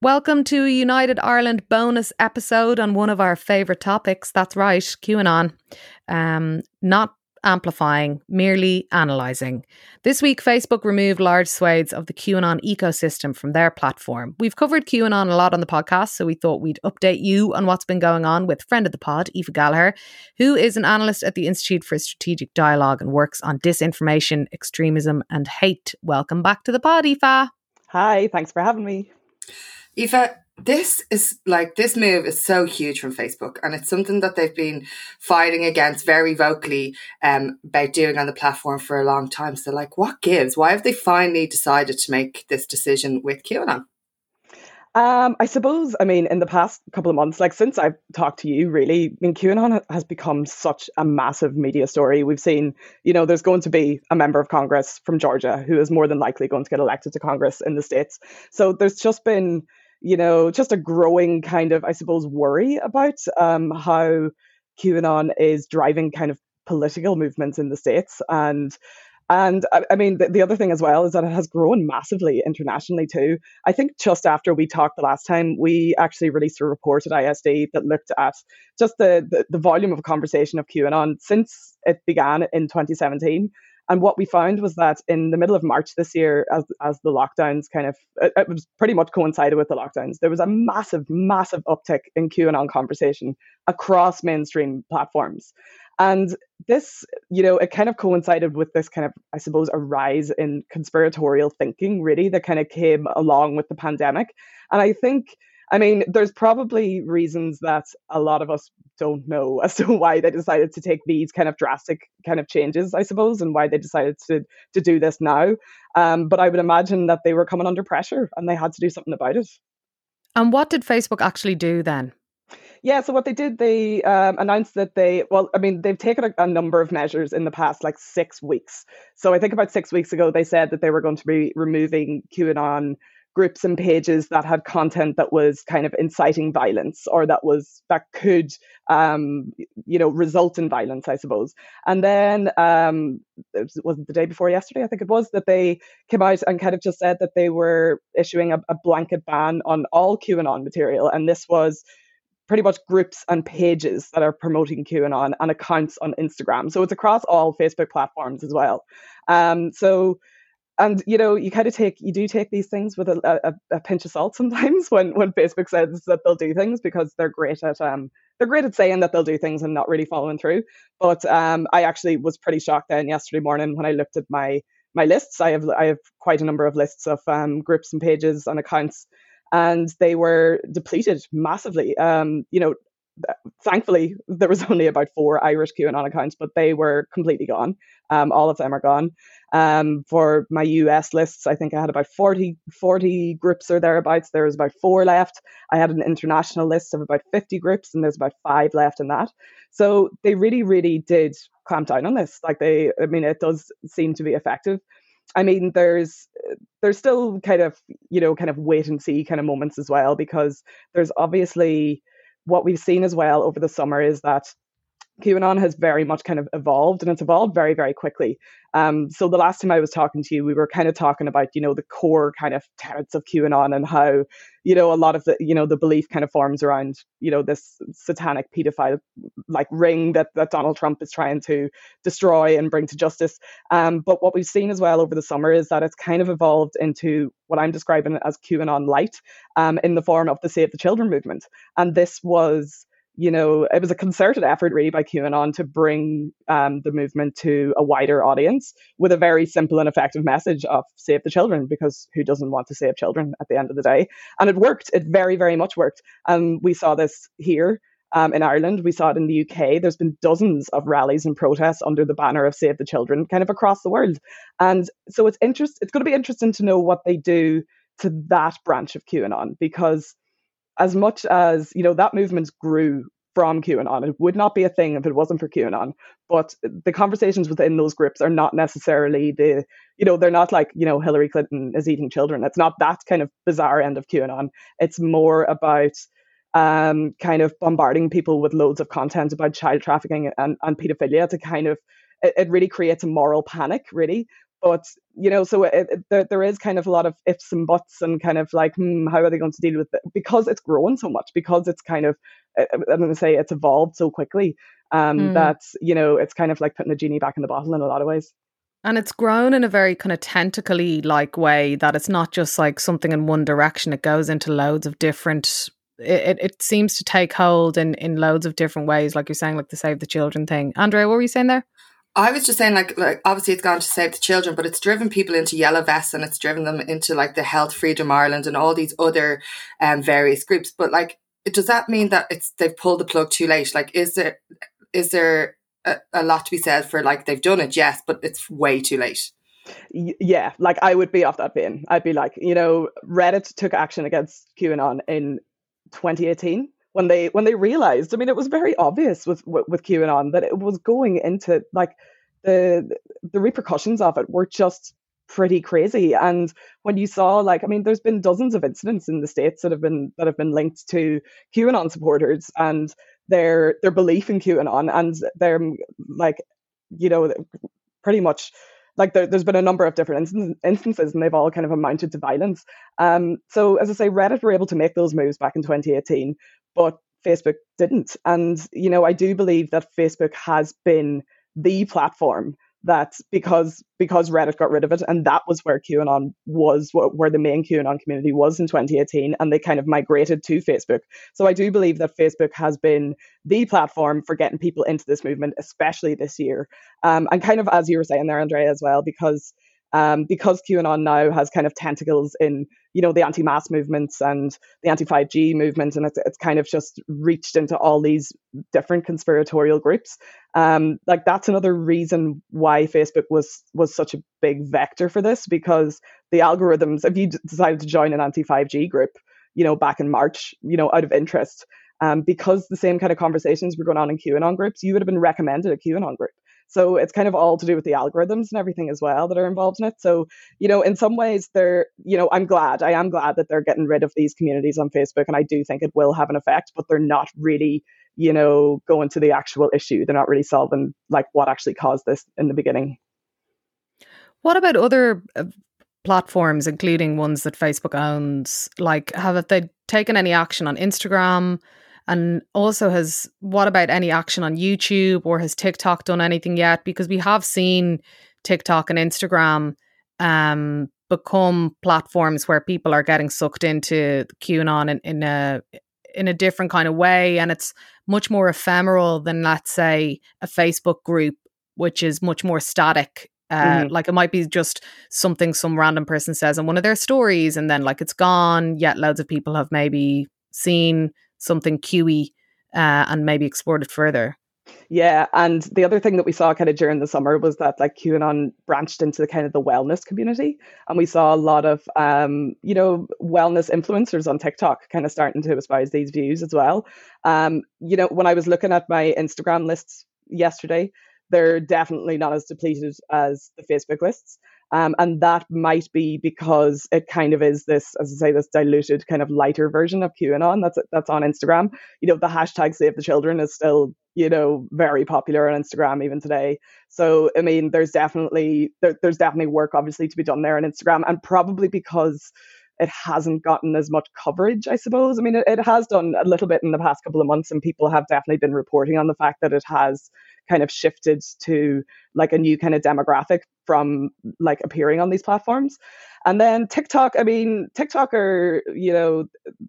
Welcome to a United Ireland bonus episode on one of our favourite topics. That's right, QAnon. Um, not amplifying, merely analysing. This week, Facebook removed large swathes of the QAnon ecosystem from their platform. We've covered QAnon a lot on the podcast, so we thought we'd update you on what's been going on with friend of the pod, Aoife Gallagher, who is an analyst at the Institute for Strategic Dialogue and works on disinformation, extremism, and hate. Welcome back to the pod, Aoife. Hi, thanks for having me. Aoife, this is like this move is so huge from Facebook, and it's something that they've been fighting against very vocally um, about doing on the platform for a long time. So, like, what gives? Why have they finally decided to make this decision with QAnon? Um, I suppose, I mean, in the past couple of months, like since I've talked to you, really, I mean, QAnon has become such a massive media story. We've seen, you know, there's going to be a member of Congress from Georgia who is more than likely going to get elected to Congress in the States. So there's just been you know, just a growing kind of, I suppose, worry about um, how QAnon is driving kind of political movements in the states and. And I, I mean, the, the, other thing as well is that it has grown massively internationally too. I think just after we talked the last time, we actually released a report at ISD that looked at just the, the, the volume of conversation of QAnon since it began in 2017 and what we found was that in the middle of March this year, as as the lockdowns kind of it, it was pretty much coincided with the lockdowns, there was a massive, massive uptick in QAnon conversation across mainstream platforms. And this, you know, it kind of coincided with this kind of, I suppose, a rise in conspiratorial thinking, really, that kind of came along with the pandemic. And I think I mean, there's probably reasons that a lot of us don't know as to why they decided to take these kind of drastic kind of changes, I suppose, and why they decided to to do this now. Um, but I would imagine that they were coming under pressure and they had to do something about it. And what did Facebook actually do then? Yeah, so what they did, they um, announced that they, well, I mean, they've taken a, a, number of measures in the past like six weeks. So I think about six weeks ago, they said that they were going to be removing QAnon groups and pages that had content that was kind of inciting violence or that was that could um, you know result in violence i suppose and then um, it wasn't the day before yesterday i think it was that they came out and kind of just said that they were issuing a, a blanket ban on all qanon material and this was pretty much groups and pages that are promoting QAnon and accounts on Instagram. So it's across all Facebook platforms as well. Um, so and you know you kind of take you do take these things with a, a, a, pinch of salt sometimes when when facebook says that they'll do things because they're great at um they're great at saying that they'll do things and not really following through. But um i actually was pretty shocked then yesterday morning when i looked at my my lists. I have i have quite a number of lists of um groups and pages and accounts and they were depleted massively. Um you know thankfully there was only about four irish qanon accounts but they were completely gone um, all of them are gone. Um, for my US lists, I think I had about 40, 40 groups or thereabouts. There was about four left. I had an international list of about 50 groups, and there's about five left in that. So they really, really did clamp down on this. Like they, I mean, it does seem to be effective. I mean, there's there's still kind of you know kind of wait and see kind of moments as well because there's obviously what we've seen as well over the summer is that QAnon has very much kind of evolved and it's evolved very, very quickly. Um, so the last time I was talking to you, we were kind of talking about, you know, the core kind of tenets of QAnon and how, you know, a lot of the, you know, the belief kind of forms around, you know, this satanic pedophile like ring that, that Donald Trump is trying to destroy and bring to justice. Um, but what we've seen as well over the summer is that it's kind of evolved into what I'm describing as QAnon light um, in the form of the Save the Children movement. And this was you know, it was a concerted effort really by QAnon to bring um, the movement to a wider audience with a very simple and effective message of save the children, because who doesn't want to save children at the end of the day? And it worked. It very, very much worked. And we saw this here um, in Ireland. We saw it in the UK. There's been dozens of rallies and protests under the banner of Save the Children, kind of across the world. And so it's interest. It's going to be interesting to know what they do to that branch of QAnon because as much as you know that movement grew from QAnon. It would not be a thing if it wasn't for QAnon. But the conversations within those groups are not necessarily the, you know, they're not like, you know, Hillary Clinton is eating children. It's not that kind of bizarre end of QAnon. It's more about um, kind of bombarding people with loads of content about child trafficking and, and pedophilia to kind of, it, it really creates a moral panic, really. But you know, so it, it, there, there is kind of a lot of ifs and buts and kind of like, hmm, how are they going to deal with it? Because it's grown so much, because it's kind of, I'm going to say it's evolved so quickly um, mm. that, you know, it's kind of like putting a genie back in the bottle in a lot of ways. And it's grown in a very kind of tentacly like way that it's not just like something in one direction. It goes into loads of different it, it seems to take hold in, in loads of different ways, like you're saying, like the Save the Children thing. Andrea, what were you saying there? I was just saying, like, like obviously it's gone to save the children, but it's driven people into yellow vests and it's driven them into like the Health Freedom Ireland and all these other um, various groups. But like, does that mean that it's they've pulled the plug too late? Like, is there is there a, a lot to be said for like they've done it, yes, but it's way too late. Yeah, like I would be off that bin. I'd be like, you know, Reddit took action against QAnon in 2018 when they when they realized. I mean, it was very obvious with with, QAnon that it was going into like the the repercussions of it were just pretty crazy. And when you saw like, I mean, there's been dozens of incidents in the states that have been that have been linked to QAnon supporters and their their belief in QAnon and their like, you know, pretty much like there, has been a number of different instances and they've all kind of amounted to violence. Um, so as I say, Reddit were able to make those moves back in 2018, but Facebook didn't. And, you know, I do believe that Facebook has been the platform that because because Reddit got rid of it, and that was where QAnon was, where the main QAnon community was in 2018, and they kind of migrated to Facebook. So I do believe that Facebook has been the platform for getting people into this movement, especially this year. Um, and kind of as you were saying there, Andrea, as well, because um, because QAnon now has kind of tentacles in, you know, the anti-mask movements and the anti-5G movement, and it's, it's kind of just reached into all these different conspiratorial groups. Um, like that's another reason why Facebook was was such a big vector for this because the algorithms. If you decided to join an anti-5G group, you know, back in March, you know, out of interest, um, because the same kind of conversations were going on in QAnon groups, you would have been recommended a QAnon group. So it's kind of all to do with the algorithms and everything as well that are involved in it. So, you know, in some ways they're, you know, I'm glad, I am glad that they're getting rid of these communities on Facebook. And I do think it will have an effect, but they're not really, you know, going to the actual issue. They're not really solving like what actually caused this in the beginning. What about other uh, platforms, including ones that Facebook owns? Like, have they taken any action on Instagram? And also, has what about any action on YouTube or has TikTok done anything yet? Because we have seen TikTok and Instagram um, become platforms where people are getting sucked into QAnon in, in a in a different kind of way, and it's much more ephemeral than, let's say, a Facebook group, which is much more static uh, mm-hmm. Like it might be just something some random person says in one of their stories, and then like it's gone. Yet loads of people have maybe seen something QE uh, and maybe explored it further. Yeah, and the other thing that we saw kind of during the summer was that like QAnon branched into the kind of the wellness community, and we saw a lot of um, you know wellness influencers on TikTok kind of starting to espouse these views as well. Um, you know, when I was looking at my Instagram lists yesterday, they're definitely not as depleted as the Facebook lists. Um, and that might be because it kind of is this, as I say, this diluted kind of lighter version of QAnon that's that's on Instagram. You know, the hashtag Save the Children is still you know very popular on Instagram even today. So I mean, there's definitely there, there's definitely work obviously to be done there on Instagram, and probably because it hasn't gotten as much coverage, I suppose. I mean, it, it, has done a little bit in the past couple of months, and people have definitely been reporting on the fact that it has kind of shifted to like a new kind of demographic from like appearing on these platforms. And then TikTok, I mean, TikTok are, you know,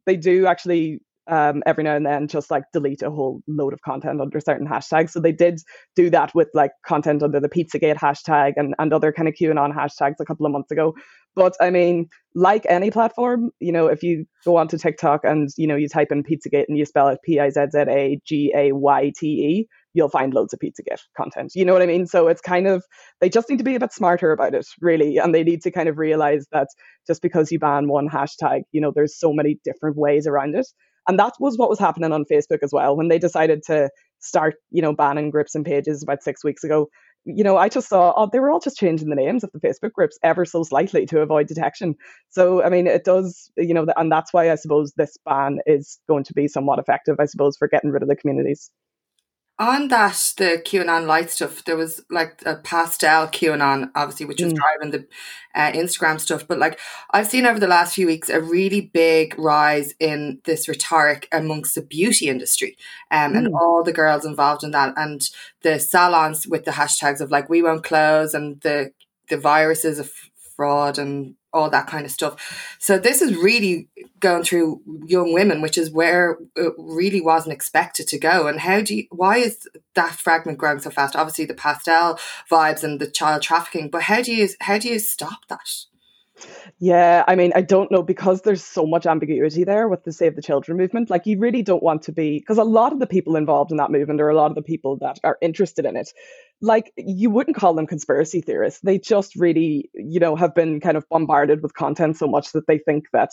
they do actually um, every now and then just like delete a whole load of content under certain hashtags. So they did do that with like content under the Pizzagate hashtag and, and other kind of QAnon hashtags a couple of months ago. But I mean, like any platform, you know, if you go onto TikTok and, you know, you type in Pizzagate and you spell it P I Z Z A G A Y T E, you'll find loads of Pizzagate content. You know what I mean? So it's kind of, they just need to be a bit smarter about it, really. And they need to kind of realize that just because you ban one hashtag, you know, there's so many different ways around it. And that was what was happening on Facebook as well. When they decided to start, you know, banning groups and pages about six weeks ago, you know, I just saw, oh, they were all just changing the names of the Facebook groups ever so slightly to avoid detection. So, I mean, it does, you know, and that's why I suppose this ban is going to be somewhat effective, I suppose, for getting rid of the communities. On that, the QAnon light stuff, there was like a pastel QAnon, obviously, which was mm. driving the uh, Instagram stuff. But like I've seen over the last few weeks a really big rise in this rhetoric amongst the beauty industry um, mm. and all the girls involved in that, and the salons with the hashtags of like we won't close and the the viruses of fraud and all that kind of stuff. So this is really going through young women, which is where it really wasn't expected to go. And how do you, why is that fragment growing so fast? Obviously the pastel vibes and the child trafficking, but how do you, how do you stop that? Yeah, I mean, I don't know because there's so much ambiguity there with the Save the Children movement. Like, you really don't want to be, because a lot of the people involved in that movement or a lot of the people that are interested in it like you wouldn't call them conspiracy theorists. They just really, you know, have been kind of bombarded with content so much that they think that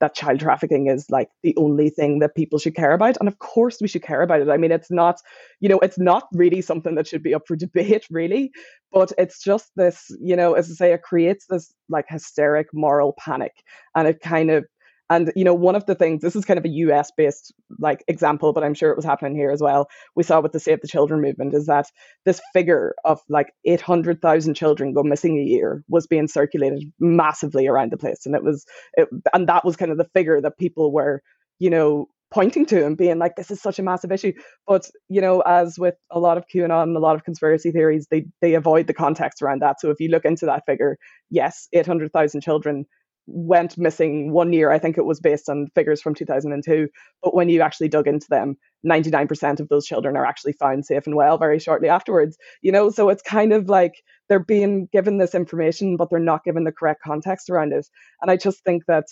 that child trafficking is like the only thing that people should care about. And of course we should care about it. I mean, it's not, you know, it's not really something that should be up for debate, really. But it's just this, you know, as I say, it creates this like hysteric moral panic. And it kind of and you know, one of the things this is kind of a US based like example, but I'm sure it was happening here as well. We saw with the Save the Children movement is that this figure of like 800,000 children go missing a year was being circulated massively around the place, and it was it, and that was kind of the figure that people were, you know, pointing to and being like, this is such a massive issue. But, you know, as with a lot of QAnon, a lot of conspiracy theories, they they avoid the context around that. So if you look into that figure, yes, 800,000 children went missing one year. I think it was based on figures from 2002. But when you actually dug into them, 99% of those children are actually found safe and well very shortly afterwards. You know, so it's kind of like they're being given this information, but they're not given the correct context around it. And I just think that,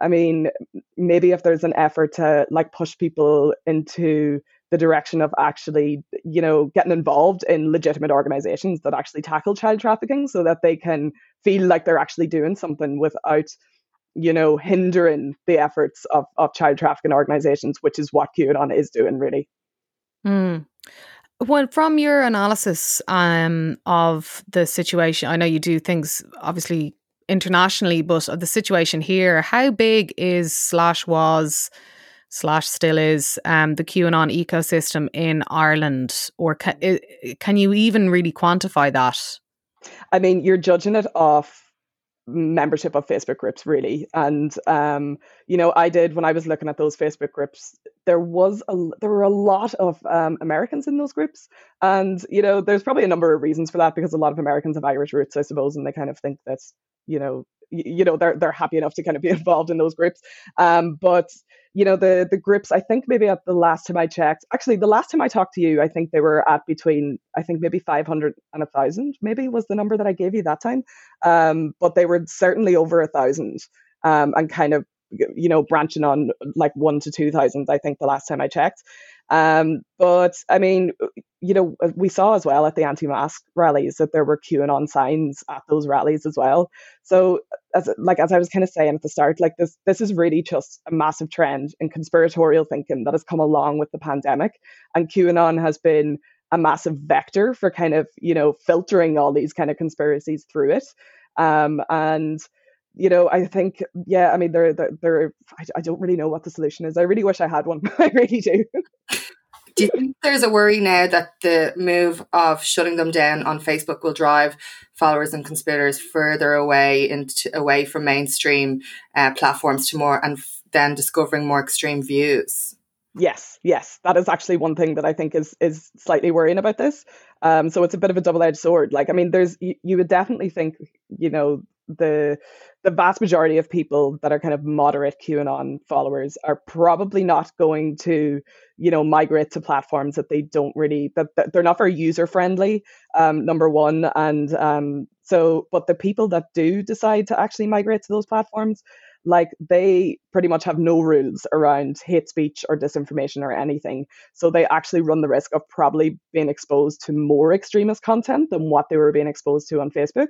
I mean, maybe if there's an effort to like push people into the direction of actually, you know, getting involved in legitimate organizations that actually tackle child trafficking so that they can feel like they're actually doing something without, you know, hindering the efforts of, of child trafficking organizations, which is what QAnon is doing, really. Mm. Well, from your analysis um, of the situation, I know you do things obviously internationally, but the situation here, how big is slash was slash still is um, the QAnon ecosystem in Ireland, or can, can you even really quantify that? I mean, you're judging it off membership of Facebook groups, really. And um, you know, I did when I was looking at those Facebook groups. There was a there were a lot of um, Americans in those groups, and you know, there's probably a number of reasons for that because a lot of Americans have Irish roots, I suppose, and they kind of think that you know you know they're they're happy enough to kind of be involved in those groups um, but you know the the groups i think maybe at the last time i checked actually the last time i talked to you i think they were at between i think maybe 500 and a thousand maybe was the number that i gave you that time. Um, but they were certainly over a thousand um, and kind of you know branching on like one to two thousand i think the last time i checked um, but I mean, you know, uh, we saw as well at the anti-mask rallies that there were QAnon signs at those rallies as well. So, as like as I was kind of saying at the start, like this, this is really just a massive trend in conspiratorial thinking that has come along with the pandemic, and QAnon has been a massive vector for kind of you know filtering all these kind of conspiracies through it. Um, and you know, I think, yeah, I mean, there, there, there I, I don't really know what the solution is. I really wish I had one. I really do. do you think there's a worry now that the move of shutting them down on Facebook will drive followers and conspirators further away into away from mainstream uh, platforms to more and f- then discovering more extreme views? Yes, yes, that is actually one thing that I think is is slightly worrying about this. Um, so it's a bit of a double edged sword. Like, I mean, there's you, you would definitely think, you know, the the vast majority of people that are kind of moderate QAnon followers are probably not going to, you know, migrate to platforms that they don't really that, that they're not very user friendly. Um, number one, and um, so, but the people that do decide to actually migrate to those platforms, like they pretty much have no rules around hate speech or disinformation or anything. So they actually run the risk of probably being exposed to more extremist content than what they were being exposed to on Facebook.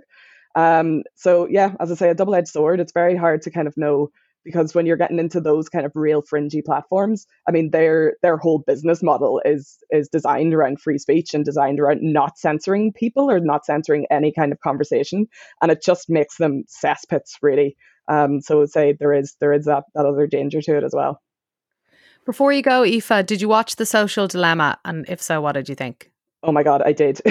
Um, so yeah, as I say, a double-edged sword. It's very hard to kind of know because when you're getting into those kind of real fringy platforms, I mean, their their whole business model is is designed around free speech and designed around not censoring people or not censoring any kind of conversation, and it just makes them cesspits really. Um, so say there is there is that that other danger to it as well. Before you go, Aoife, did you watch The Social Dilemma? And if so, what did you think? Oh my god, I did.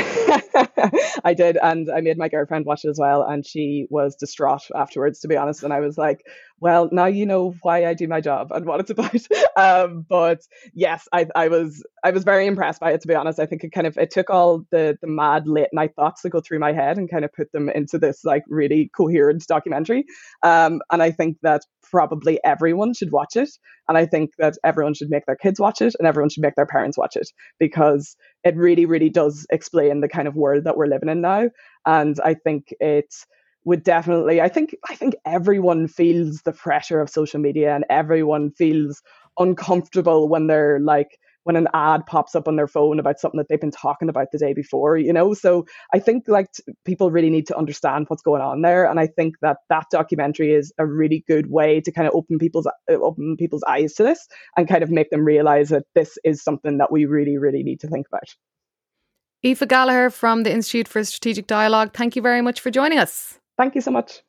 I did, and I made my girlfriend watch it as well, and she was distraught afterwards, to be honest. And I was like, "Well, now you know why I do my job and what it's about." um, but yes, I, I was I was very impressed by it, to be honest. I think it kind of it took all the the mad late night thoughts that go through my head and kind of put them into this like really coherent documentary. Um, and I think that probably everyone should watch it, and I think that everyone should make their kids watch it, and everyone should make their parents watch it because it really, really does explain the kind of world that we're living in now. And I think it would definitely I think I think everyone feels the pressure of social media and everyone feels uncomfortable when they're like when an ad pops up on their phone about something that they've been talking about the day before, you know? So I think like t- people really need to understand what's going on there. And I think that that documentary is a really good way to kind of open people's, uh, open people's eyes to this and kind of make them realize that this is something that we really, really need to think about. Aoife Gallagher from the Institute for Strategic Dialogue, thank you very much for joining us. Thank you so much.